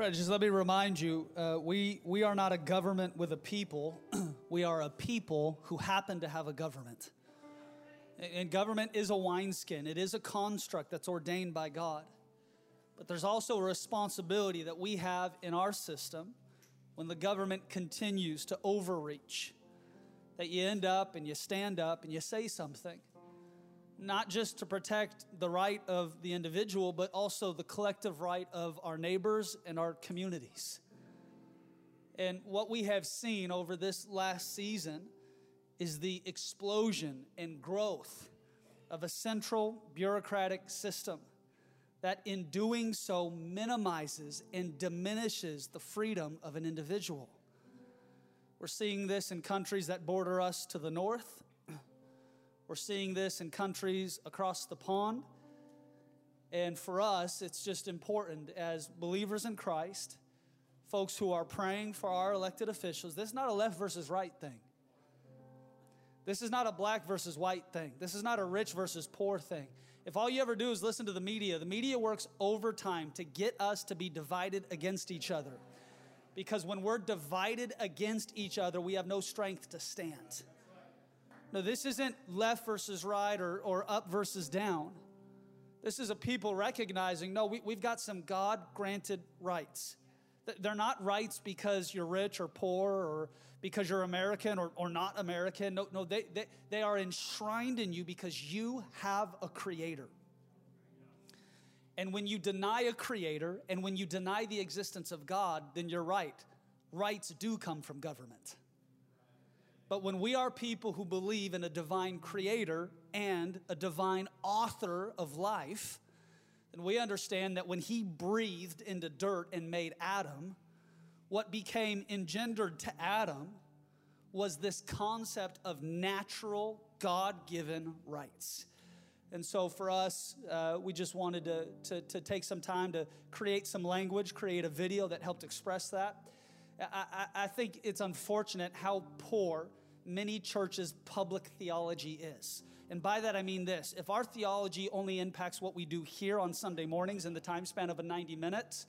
Fred, just let me remind you uh, we, we are not a government with a people, we are a people who happen to have a government. And government is a wineskin, it is a construct that's ordained by God. But there's also a responsibility that we have in our system when the government continues to overreach, that you end up and you stand up and you say something not just to protect the right of the individual, but also the collective right of our neighbors and our communities. And what we have seen over this last season is the explosion and growth of a central bureaucratic system that, in doing so, minimizes and diminishes the freedom of an individual. We're seeing this in countries that border us to the north we're seeing this in countries across the pond. And for us, it's just important as believers in Christ, folks who are praying for our elected officials. This is not a left versus right thing. This is not a black versus white thing. This is not a rich versus poor thing. If all you ever do is listen to the media, the media works overtime to get us to be divided against each other. Because when we're divided against each other, we have no strength to stand. No, this isn't left versus right or, or up versus down. This is a people recognizing no, we, we've got some God granted rights. They're not rights because you're rich or poor or because you're American or, or not American. No, no they, they, they are enshrined in you because you have a creator. And when you deny a creator and when you deny the existence of God, then you're right. Rights do come from government. But when we are people who believe in a divine creator and a divine author of life, then we understand that when he breathed into dirt and made Adam, what became engendered to Adam was this concept of natural, God given rights. And so for us, uh, we just wanted to, to, to, take some time to create some language, create a video that helped express that. I, I, I think it's unfortunate how poor many churches' public theology is. And by that I mean this if our theology only impacts what we do here on Sunday mornings in the time span of a 90 minutes,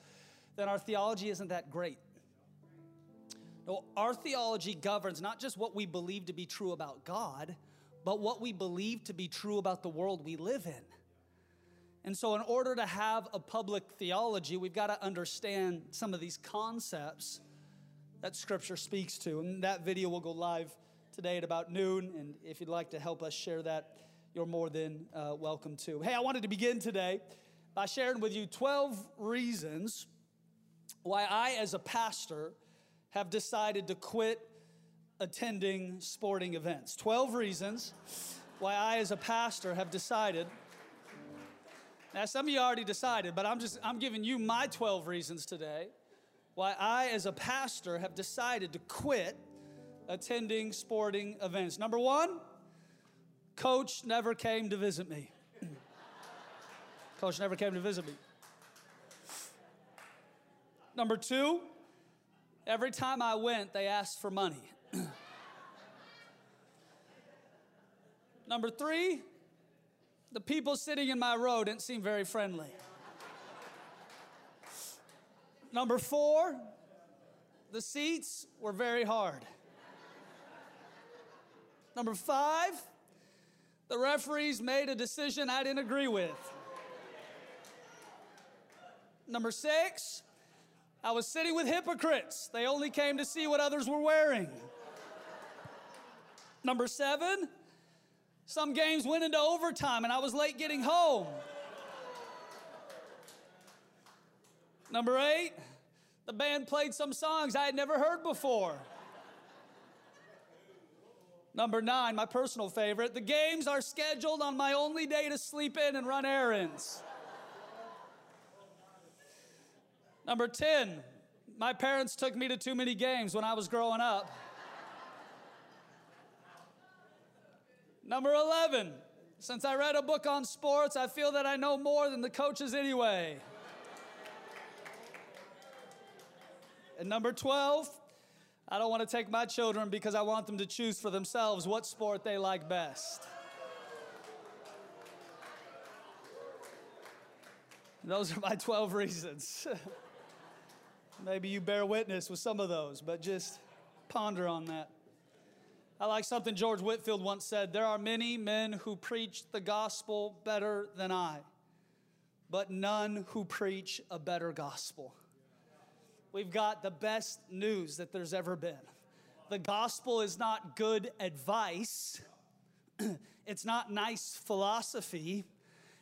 then our theology isn't that great. No, our theology governs not just what we believe to be true about God, but what we believe to be true about the world we live in. And so, in order to have a public theology, we've got to understand some of these concepts that Scripture speaks to. And that video will go live today at about noon. And if you'd like to help us share that, you're more than uh, welcome to. Hey, I wanted to begin today by sharing with you 12 reasons why I, as a pastor, have decided to quit attending sporting events. 12 reasons why I, as a pastor, have decided. Now, some of you already decided, but I'm just I'm giving you my 12 reasons today why I, as a pastor, have decided to quit attending sporting events. Number one, coach never came to visit me. coach never came to visit me. Number two, every time I went, they asked for money. Number three, the people sitting in my row didn't seem very friendly. Number four, the seats were very hard. Number five, the referees made a decision I didn't agree with. Number six, I was sitting with hypocrites. They only came to see what others were wearing. Number seven, some games went into overtime and I was late getting home. Number eight, the band played some songs I had never heard before. Number nine, my personal favorite, the games are scheduled on my only day to sleep in and run errands. Number 10, my parents took me to too many games when I was growing up. Number 11, since I read a book on sports, I feel that I know more than the coaches anyway. And number 12, I don't want to take my children because I want them to choose for themselves what sport they like best. Those are my 12 reasons. Maybe you bear witness with some of those, but just ponder on that. I like something George Whitefield once said there are many men who preach the gospel better than I, but none who preach a better gospel. We've got the best news that there's ever been. The gospel is not good advice, it's not nice philosophy,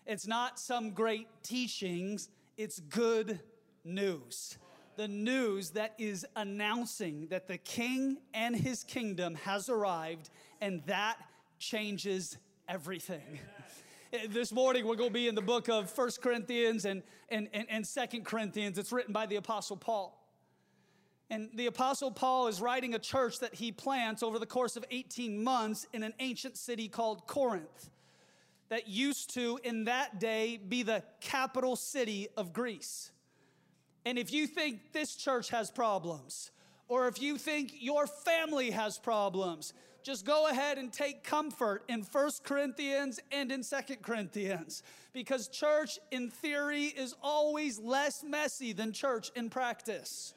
it's not some great teachings, it's good news the news that is announcing that the king and his kingdom has arrived, and that changes everything. this morning we're going to be in the book of First Corinthians and, and, and, and 2 Corinthians. It's written by the Apostle Paul. And the Apostle Paul is writing a church that he plants over the course of 18 months in an ancient city called Corinth, that used to, in that day, be the capital city of Greece. And if you think this church has problems, or if you think your family has problems, just go ahead and take comfort in First Corinthians and in Second Corinthians because church in theory is always less messy than church in practice.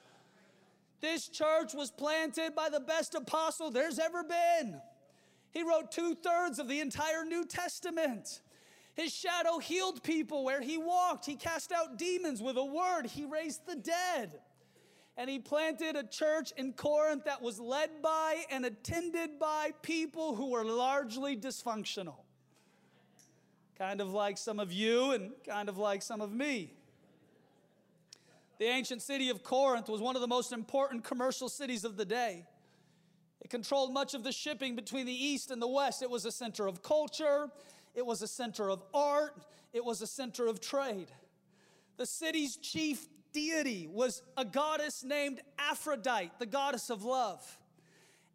This church was planted by the best apostle there's ever been. He wrote two thirds of the entire New Testament. His shadow healed people where he walked. He cast out demons with a word. He raised the dead. And he planted a church in Corinth that was led by and attended by people who were largely dysfunctional. Kind of like some of you and kind of like some of me. The ancient city of Corinth was one of the most important commercial cities of the day. It controlled much of the shipping between the east and the west. It was a center of culture, it was a center of art, it was a center of trade. The city's chief deity was a goddess named Aphrodite, the goddess of love.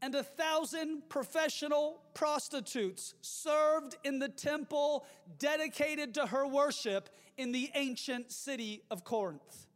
And a thousand professional prostitutes served in the temple dedicated to her worship in the ancient city of Corinth.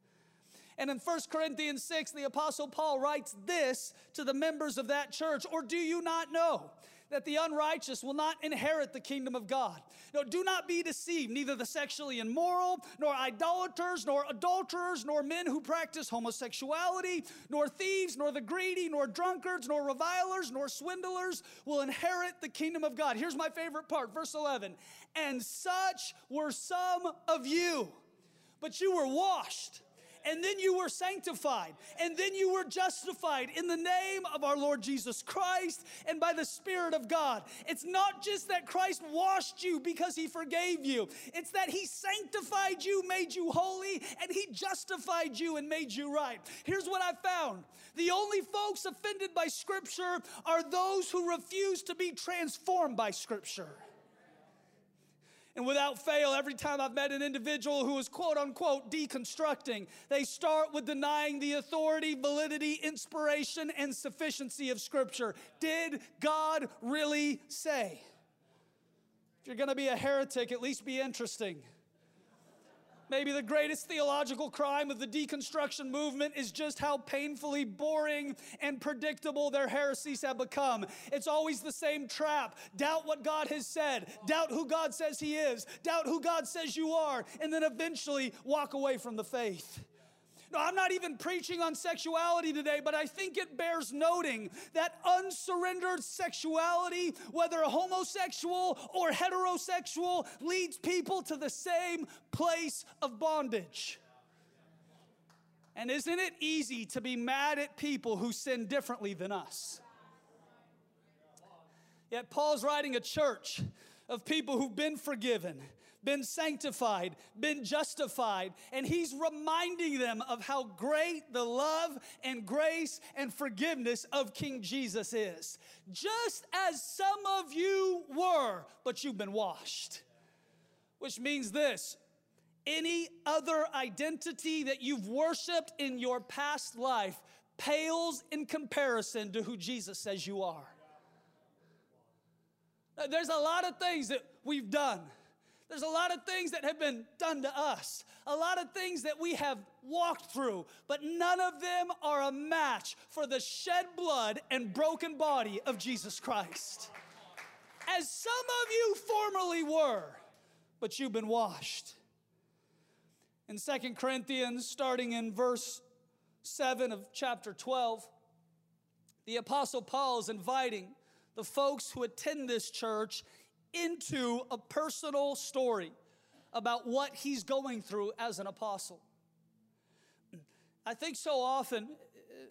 And in 1 Corinthians 6, the Apostle Paul writes this to the members of that church Or do you not know that the unrighteous will not inherit the kingdom of God. No, do not be deceived, neither the sexually immoral, nor idolaters, nor adulterers, nor men who practice homosexuality, nor thieves, nor the greedy, nor drunkards, nor revilers, nor swindlers will inherit the kingdom of God. Here's my favorite part, verse 11. And such were some of you, but you were washed and then you were sanctified, and then you were justified in the name of our Lord Jesus Christ and by the Spirit of God. It's not just that Christ washed you because he forgave you, it's that he sanctified you, made you holy, and he justified you and made you right. Here's what I found the only folks offended by Scripture are those who refuse to be transformed by Scripture. And without fail, every time I've met an individual who is quote unquote deconstructing, they start with denying the authority, validity, inspiration, and sufficiency of Scripture. Did God really say? If you're going to be a heretic, at least be interesting. Maybe the greatest theological crime of the deconstruction movement is just how painfully boring and predictable their heresies have become. It's always the same trap doubt what God has said, doubt who God says He is, doubt who God says you are, and then eventually walk away from the faith. No, I'm not even preaching on sexuality today, but I think it bears noting that unsurrendered sexuality, whether homosexual or heterosexual, leads people to the same place of bondage. And isn't it easy to be mad at people who sin differently than us? Yet Paul's writing a church of people who've been forgiven been sanctified, been justified, and he's reminding them of how great the love and grace and forgiveness of King Jesus is. Just as some of you were, but you've been washed. Which means this any other identity that you've worshiped in your past life pales in comparison to who Jesus says you are. There's a lot of things that we've done there's a lot of things that have been done to us, a lot of things that we have walked through, but none of them are a match for the shed blood and broken body of Jesus Christ. As some of you formerly were, but you've been washed. In Second Corinthians, starting in verse 7 of chapter 12, the Apostle Paul is inviting the folks who attend this church into a personal story about what he's going through as an apostle. I think so often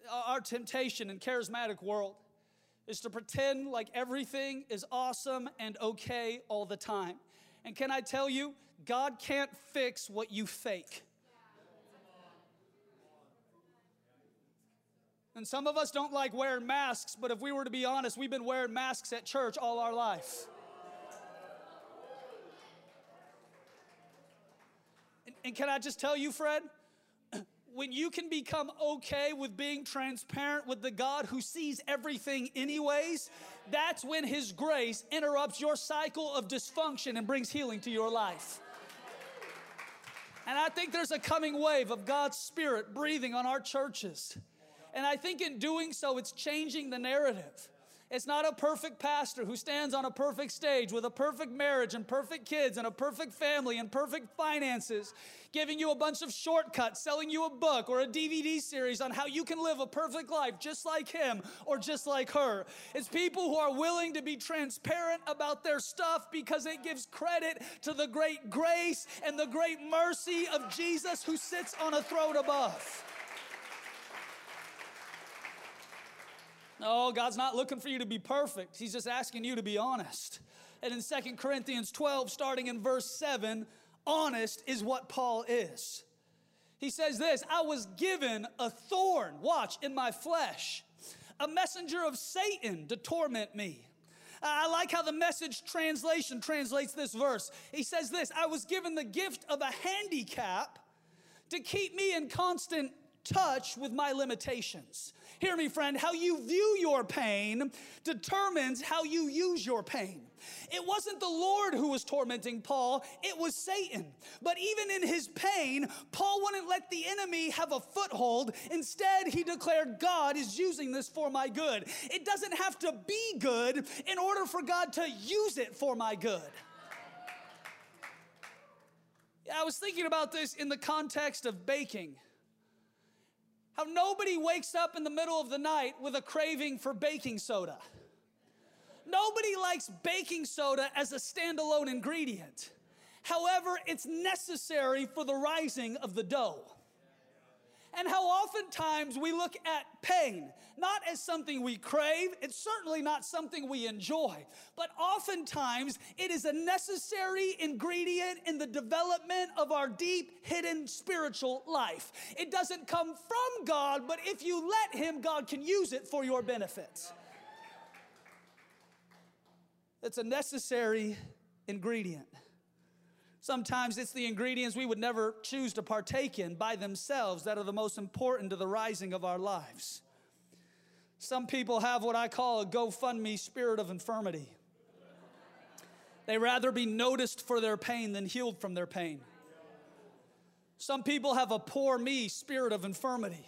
uh, our temptation in charismatic world is to pretend like everything is awesome and okay all the time. And can I tell you, God can't fix what you fake. And some of us don't like wearing masks, but if we were to be honest, we've been wearing masks at church all our life. And, can I just tell you, Fred? When you can become okay with being transparent with the God who sees everything, anyways, that's when His grace interrupts your cycle of dysfunction and brings healing to your life. And I think there's a coming wave of God's Spirit breathing on our churches. And I think in doing so, it's changing the narrative. It's not a perfect pastor who stands on a perfect stage with a perfect marriage and perfect kids and a perfect family and perfect finances, giving you a bunch of shortcuts, selling you a book or a DVD series on how you can live a perfect life just like him or just like her. It's people who are willing to be transparent about their stuff because it gives credit to the great grace and the great mercy of Jesus who sits on a throne above. No, God's not looking for you to be perfect. He's just asking you to be honest. And in Second Corinthians 12, starting in verse 7, honest is what Paul is. He says this I was given a thorn, watch, in my flesh, a messenger of Satan to torment me. I like how the message translation translates this verse. He says this I was given the gift of a handicap to keep me in constant touch with my limitations. Hear me, friend, how you view your pain determines how you use your pain. It wasn't the Lord who was tormenting Paul, it was Satan. But even in his pain, Paul wouldn't let the enemy have a foothold. Instead, he declared, God is using this for my good. It doesn't have to be good in order for God to use it for my good. I was thinking about this in the context of baking. Nobody wakes up in the middle of the night with a craving for baking soda. Nobody likes baking soda as a standalone ingredient. However, it's necessary for the rising of the dough and how oftentimes we look at pain not as something we crave, it's certainly not something we enjoy, but oftentimes it is a necessary ingredient in the development of our deep, hidden spiritual life. It doesn't come from God, but if you let Him, God can use it for your benefit. It's a necessary ingredient. Sometimes it's the ingredients we would never choose to partake in by themselves that are the most important to the rising of our lives. Some people have what I call a GoFundMe spirit of infirmity. They rather be noticed for their pain than healed from their pain. Some people have a poor me spirit of infirmity.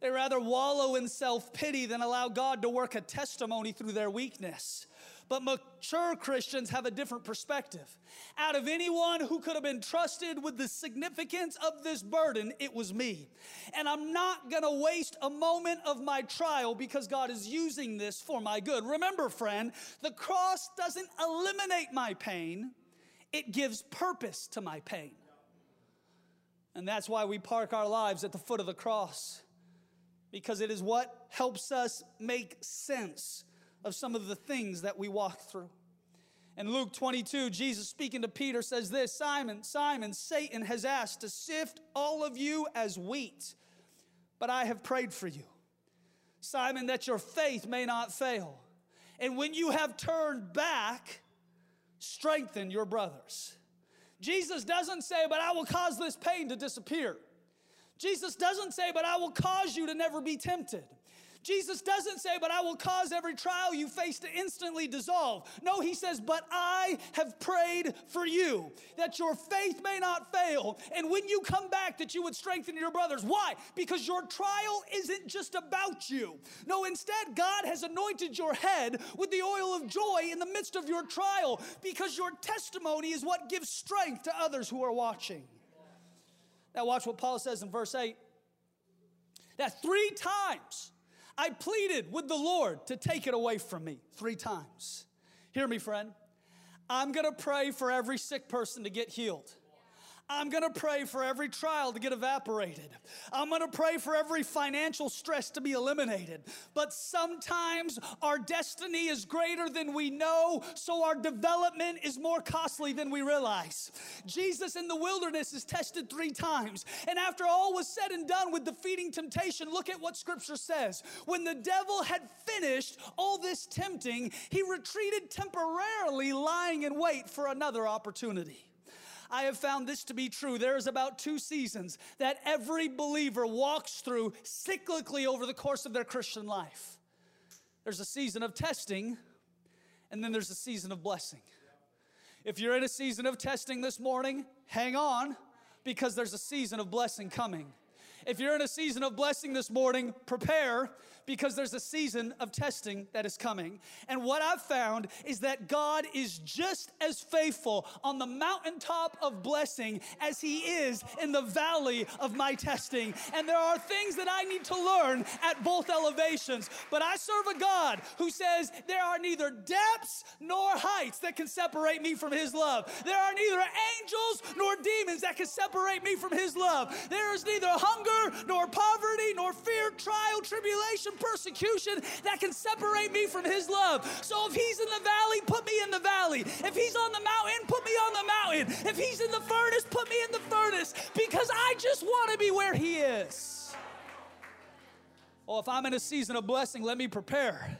They rather wallow in self pity than allow God to work a testimony through their weakness. But mature Christians have a different perspective. Out of anyone who could have been trusted with the significance of this burden, it was me. And I'm not gonna waste a moment of my trial because God is using this for my good. Remember, friend, the cross doesn't eliminate my pain, it gives purpose to my pain. And that's why we park our lives at the foot of the cross because it is what helps us make sense of some of the things that we walk through. In Luke 22, Jesus speaking to Peter says this Simon, Simon, Satan has asked to sift all of you as wheat, but I have prayed for you. Simon, that your faith may not fail. And when you have turned back, strengthen your brothers. Jesus doesn't say, but I will cause this pain to disappear. Jesus doesn't say, but I will cause you to never be tempted. Jesus doesn't say, but I will cause every trial you face to instantly dissolve. No, he says, but I have prayed for you that your faith may not fail. And when you come back, that you would strengthen your brothers. Why? Because your trial isn't just about you. No, instead, God has anointed your head with the oil of joy in the midst of your trial because your testimony is what gives strength to others who are watching. Now, watch what Paul says in verse 8. that three times I pleaded with the Lord to take it away from me. Three times. Hear me, friend. I'm gonna pray for every sick person to get healed. I'm going to pray for every trial to get evaporated. I'm going to pray for every financial stress to be eliminated. But sometimes our destiny is greater than we know, so our development is more costly than we realize. Jesus in the wilderness is tested three times. And after all was said and done with defeating temptation, look at what scripture says. When the devil had finished all this tempting, he retreated temporarily, lying in wait for another opportunity. I have found this to be true. There is about two seasons that every believer walks through cyclically over the course of their Christian life. There's a season of testing, and then there's a season of blessing. If you're in a season of testing this morning, hang on because there's a season of blessing coming. If you're in a season of blessing this morning, prepare because there's a season of testing that is coming. And what I've found is that God is just as faithful on the mountaintop of blessing as He is in the valley of my testing. And there are things that I need to learn at both elevations. But I serve a God who says there are neither depths nor heights that can separate me from His love. There are neither angels nor demons that can separate me from His love. There is neither hunger nor poverty nor fear, trial, tribulation, persecution that can separate me from His love. So if He's in the valley, put me in the valley. If He's on the mountain, put me on the mountain. If He's in the furnace, put me in the furnace because I just want to be where He is. Well, if I'm in a season of blessing, let me prepare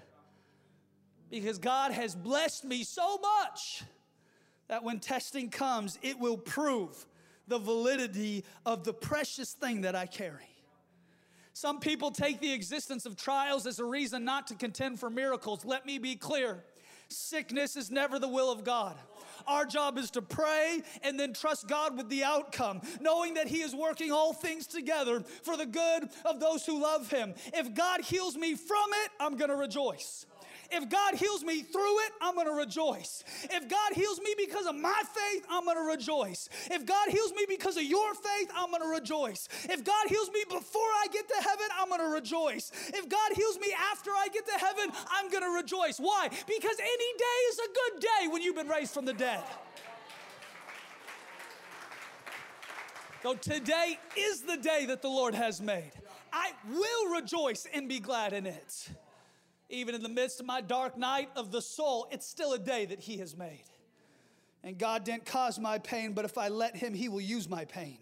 because God has blessed me so much that when testing comes, it will prove the validity of the precious thing that I carry. Some people take the existence of trials as a reason not to contend for miracles. Let me be clear sickness is never the will of God. Our job is to pray and then trust God with the outcome, knowing that He is working all things together for the good of those who love Him. If God heals me from it, I'm gonna rejoice. If God heals me through it, I'm gonna rejoice. If God heals me because of my faith, I'm gonna rejoice. If God heals me because of your faith, I'm gonna rejoice. If God heals me before I get to heaven, I'm gonna rejoice. If God heals me after I get to heaven, I'm gonna rejoice. Why? Because any day is a good day when you've been raised from the dead. So today is the day that the Lord has made. I will rejoice and be glad in it. Even in the midst of my dark night of the soul, it's still a day that He has made. And God didn't cause my pain, but if I let Him, He will use my pain.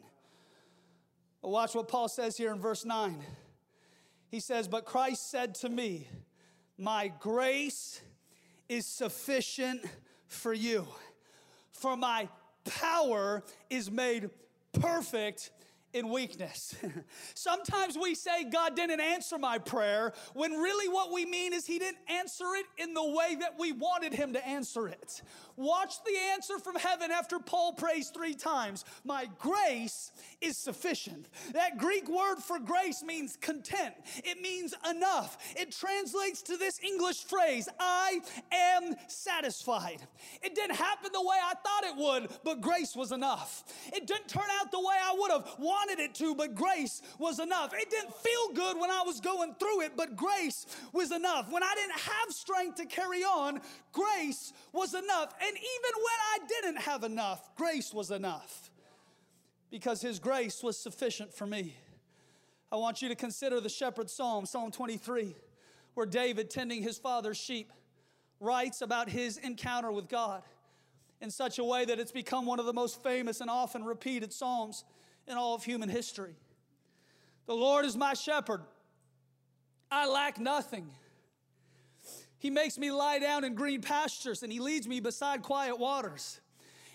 But watch what Paul says here in verse 9. He says, But Christ said to me, My grace is sufficient for you, for my power is made perfect in weakness. Sometimes we say God didn't answer my prayer when really what we mean is He didn't answer it in the way that we wanted Him to answer it. Watch the answer from heaven after Paul prays three times My grace is sufficient. That Greek word for grace means content, it means enough. It translates to this English phrase I am satisfied. It didn't happen the way I thought it would, but grace was enough. It didn't turn out the way I would have wanted it to, but grace was enough. It didn't feel good when I was going through it, but grace was enough. When I didn't have strength to carry on, grace was enough. And even when I didn't have enough, grace was enough because His grace was sufficient for me. I want you to consider the shepherd's psalm, Psalm 23, where David, tending his father's sheep, writes about his encounter with God in such a way that it's become one of the most famous and often repeated psalms in all of human history. The Lord is my shepherd, I lack nothing. He makes me lie down in green pastures and he leads me beside quiet waters.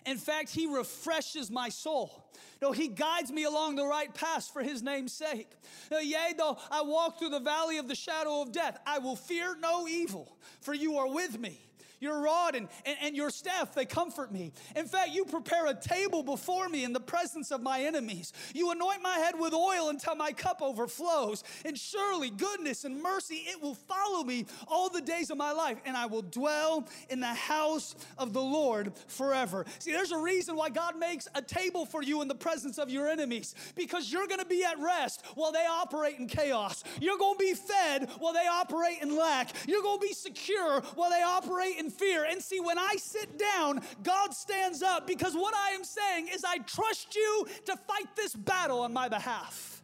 In fact, he refreshes my soul. No, he guides me along the right path for his name's sake. No, yea, though I walk through the valley of the shadow of death, I will fear no evil, for you are with me. Your rod and, and, and your staff, they comfort me. In fact, you prepare a table before me in the presence of my enemies. You anoint my head with oil until my cup overflows. And surely goodness and mercy, it will follow me all the days of my life, and I will dwell in the house of the Lord forever. See, there's a reason why God makes a table for you in the presence of your enemies, because you're gonna be at rest while they operate in chaos. You're gonna be fed while they operate in lack. You're gonna be secure while they operate in fear. And see, when I sit down, God stands up because what I am saying is, I trust you to fight this battle on my behalf.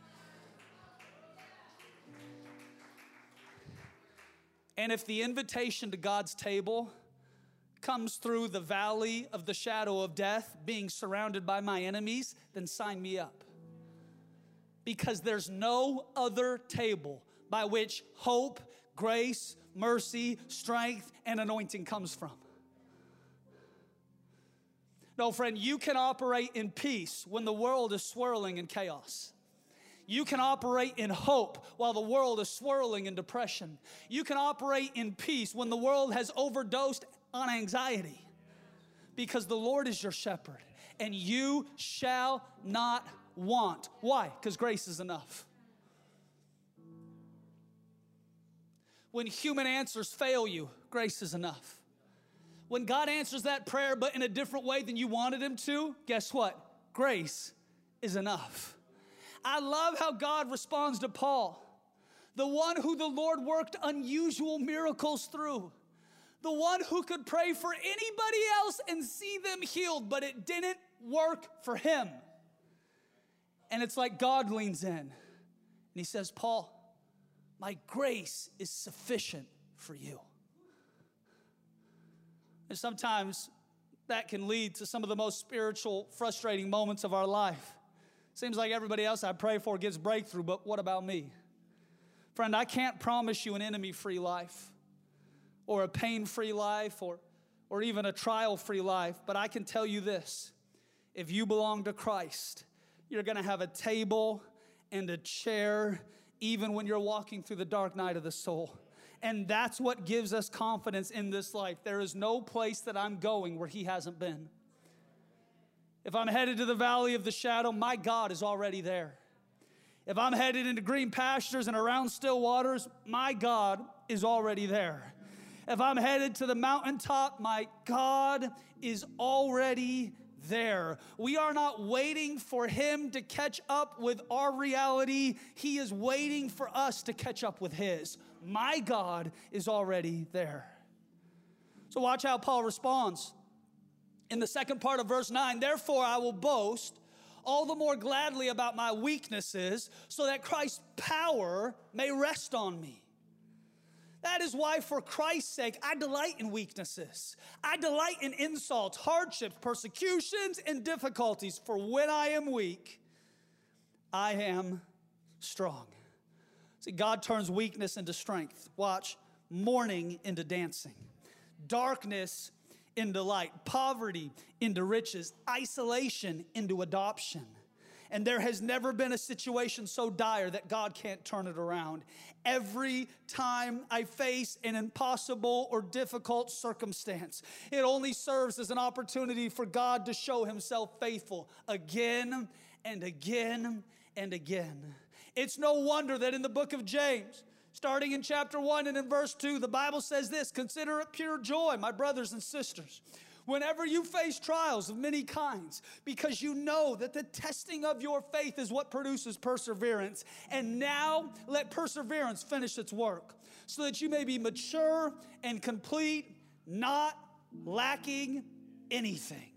And if the invitation to God's table comes through the valley of the shadow of death, being surrounded by my enemies, then sign me up. Because there's no other table by which hope, grace, mercy, strength, and anointing comes from. No, friend, you can operate in peace when the world is swirling in chaos. You can operate in hope while the world is swirling in depression. You can operate in peace when the world has overdosed on anxiety because the Lord is your shepherd and you shall not want. Why? Because grace is enough. When human answers fail you, grace is enough. When God answers that prayer, but in a different way than you wanted Him to, guess what? Grace is enough. I love how God responds to Paul, the one who the Lord worked unusual miracles through, the one who could pray for anybody else and see them healed, but it didn't work for him. And it's like God leans in and he says, Paul, my grace is sufficient for you. And sometimes that can lead to some of the most spiritual, frustrating moments of our life. Seems like everybody else I pray for gets breakthrough, but what about me? Friend, I can't promise you an enemy free life or a pain free life or, or even a trial free life, but I can tell you this if you belong to Christ, you're gonna have a table and a chair even when you're walking through the dark night of the soul. And that's what gives us confidence in this life. There is no place that I'm going where He hasn't been. If I'm headed to the valley of the shadow, my God is already there. If I'm headed into green pastures and around still waters, my God is already there. If I'm headed to the mountaintop, my God is already there. We are not waiting for Him to catch up with our reality, He is waiting for us to catch up with His. My God is already there. So, watch how Paul responds in the second part of verse 9, therefore I will boast all the more gladly about my weaknesses so that Christ's power may rest on me. That is why, for Christ's sake, I delight in weaknesses. I delight in insults, hardships, persecutions, and difficulties. For when I am weak, I am strong. See, God turns weakness into strength. Watch, mourning into dancing, darkness into light, poverty into riches, isolation into adoption. And there has never been a situation so dire that God can't turn it around. Every time I face an impossible or difficult circumstance, it only serves as an opportunity for God to show Himself faithful again and again and again. It's no wonder that in the book of James, Starting in chapter 1 and in verse 2, the Bible says this Consider it pure joy, my brothers and sisters, whenever you face trials of many kinds, because you know that the testing of your faith is what produces perseverance. And now let perseverance finish its work, so that you may be mature and complete, not lacking anything.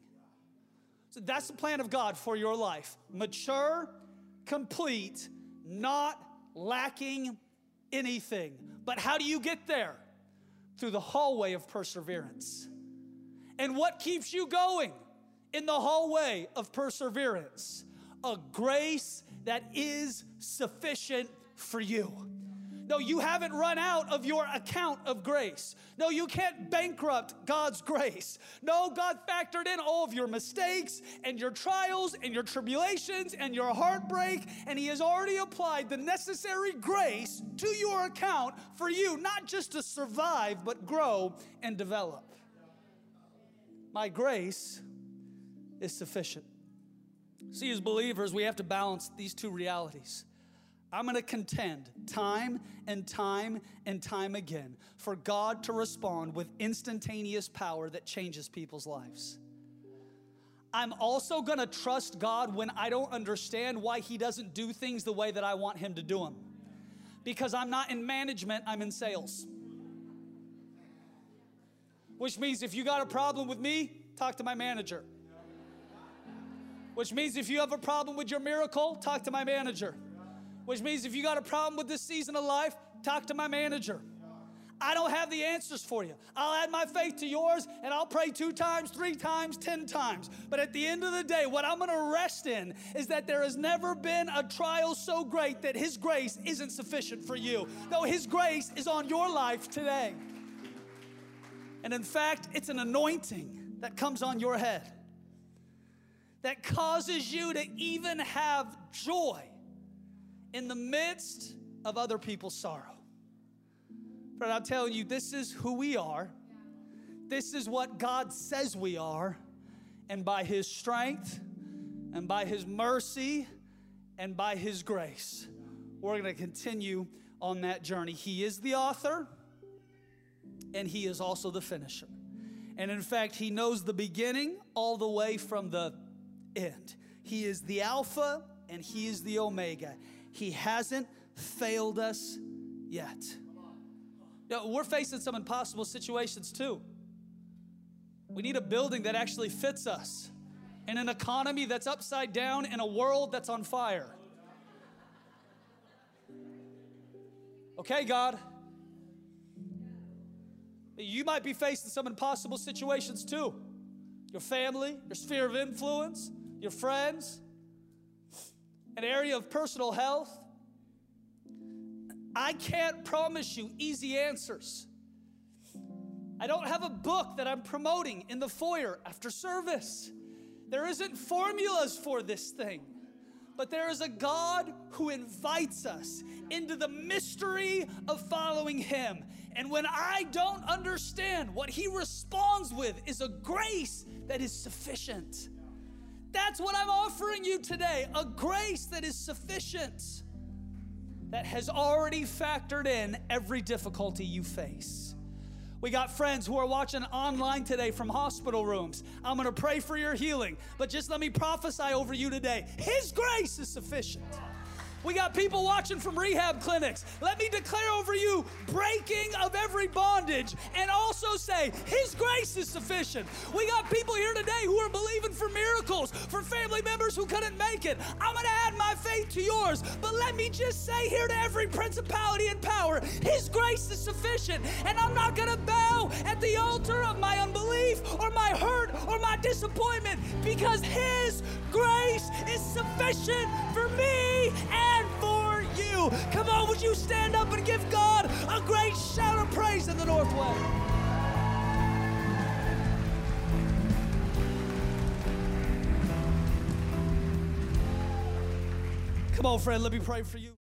So that's the plan of God for your life mature, complete, not lacking anything. But how do you get there? Through the hallway of perseverance. And what keeps you going in the hallway of perseverance? A grace that is sufficient for you. No, you haven't run out of your account of grace. No, you can't bankrupt God's grace. No, God factored in all of your mistakes and your trials and your tribulations and your heartbreak, and He has already applied the necessary grace to your account for you, not just to survive, but grow and develop. My grace is sufficient. See, as believers, we have to balance these two realities. I'm going to contend time and time and time again for God to respond with instantaneous power that changes people's lives. I'm also going to trust God when I don't understand why He doesn't do things the way that I want Him to do them. Because I'm not in management, I'm in sales. Which means if you got a problem with me, talk to my manager. Which means if you have a problem with your miracle, talk to my manager. Which means if you got a problem with this season of life, talk to my manager. I don't have the answers for you. I'll add my faith to yours and I'll pray two times, three times, ten times. But at the end of the day, what I'm gonna rest in is that there has never been a trial so great that His grace isn't sufficient for you. No, His grace is on your life today. And in fact, it's an anointing that comes on your head that causes you to even have joy in the midst of other people's sorrow. But I'm telling you, this is who we are. This is what God says we are. And by His strength, and by His mercy, and by His grace, we're going to continue on that journey. He is the author, and He is also the finisher. And in fact, He knows the beginning all the way from the end. He is the Alpha and He is the Omega. He hasn't failed us yet. We're facing some impossible situations too. We need a building that actually fits us in an economy that's upside down, in a world that's on fire. Okay, God. You might be facing some impossible situations too. Your family, your sphere of influence, your friends, an area of personal health, I can't promise you easy answers. I don't have a book that I'm promoting in the foyer after service. There isn't formulas for this thing, but there is a God who invites us into the mystery of following Him. And when I don't understand, what He responds with is a grace that is sufficient. That's what I'm offering you today a grace that is sufficient that has already factored in every difficulty you face. We got friends who are watching online today from hospital rooms. I'm gonna pray for your healing, but just let me prophesy over you today. His grace is sufficient. We got people watching from rehab clinics. Let me declare over you breaking of every bondage and also say, His grace is sufficient. We got people here today who are believing for miracles, for family members who couldn't make it. I'm going to add my faith to yours. But let me just say here to every principality and power, His grace is sufficient. And I'm not going to bow at the altar of my unbelief or my hurt or my disappointment because His grace is sufficient for me for you. Come on, would you stand up and give God a great shout of praise in the Northwest? Come on, friend, let me pray for you.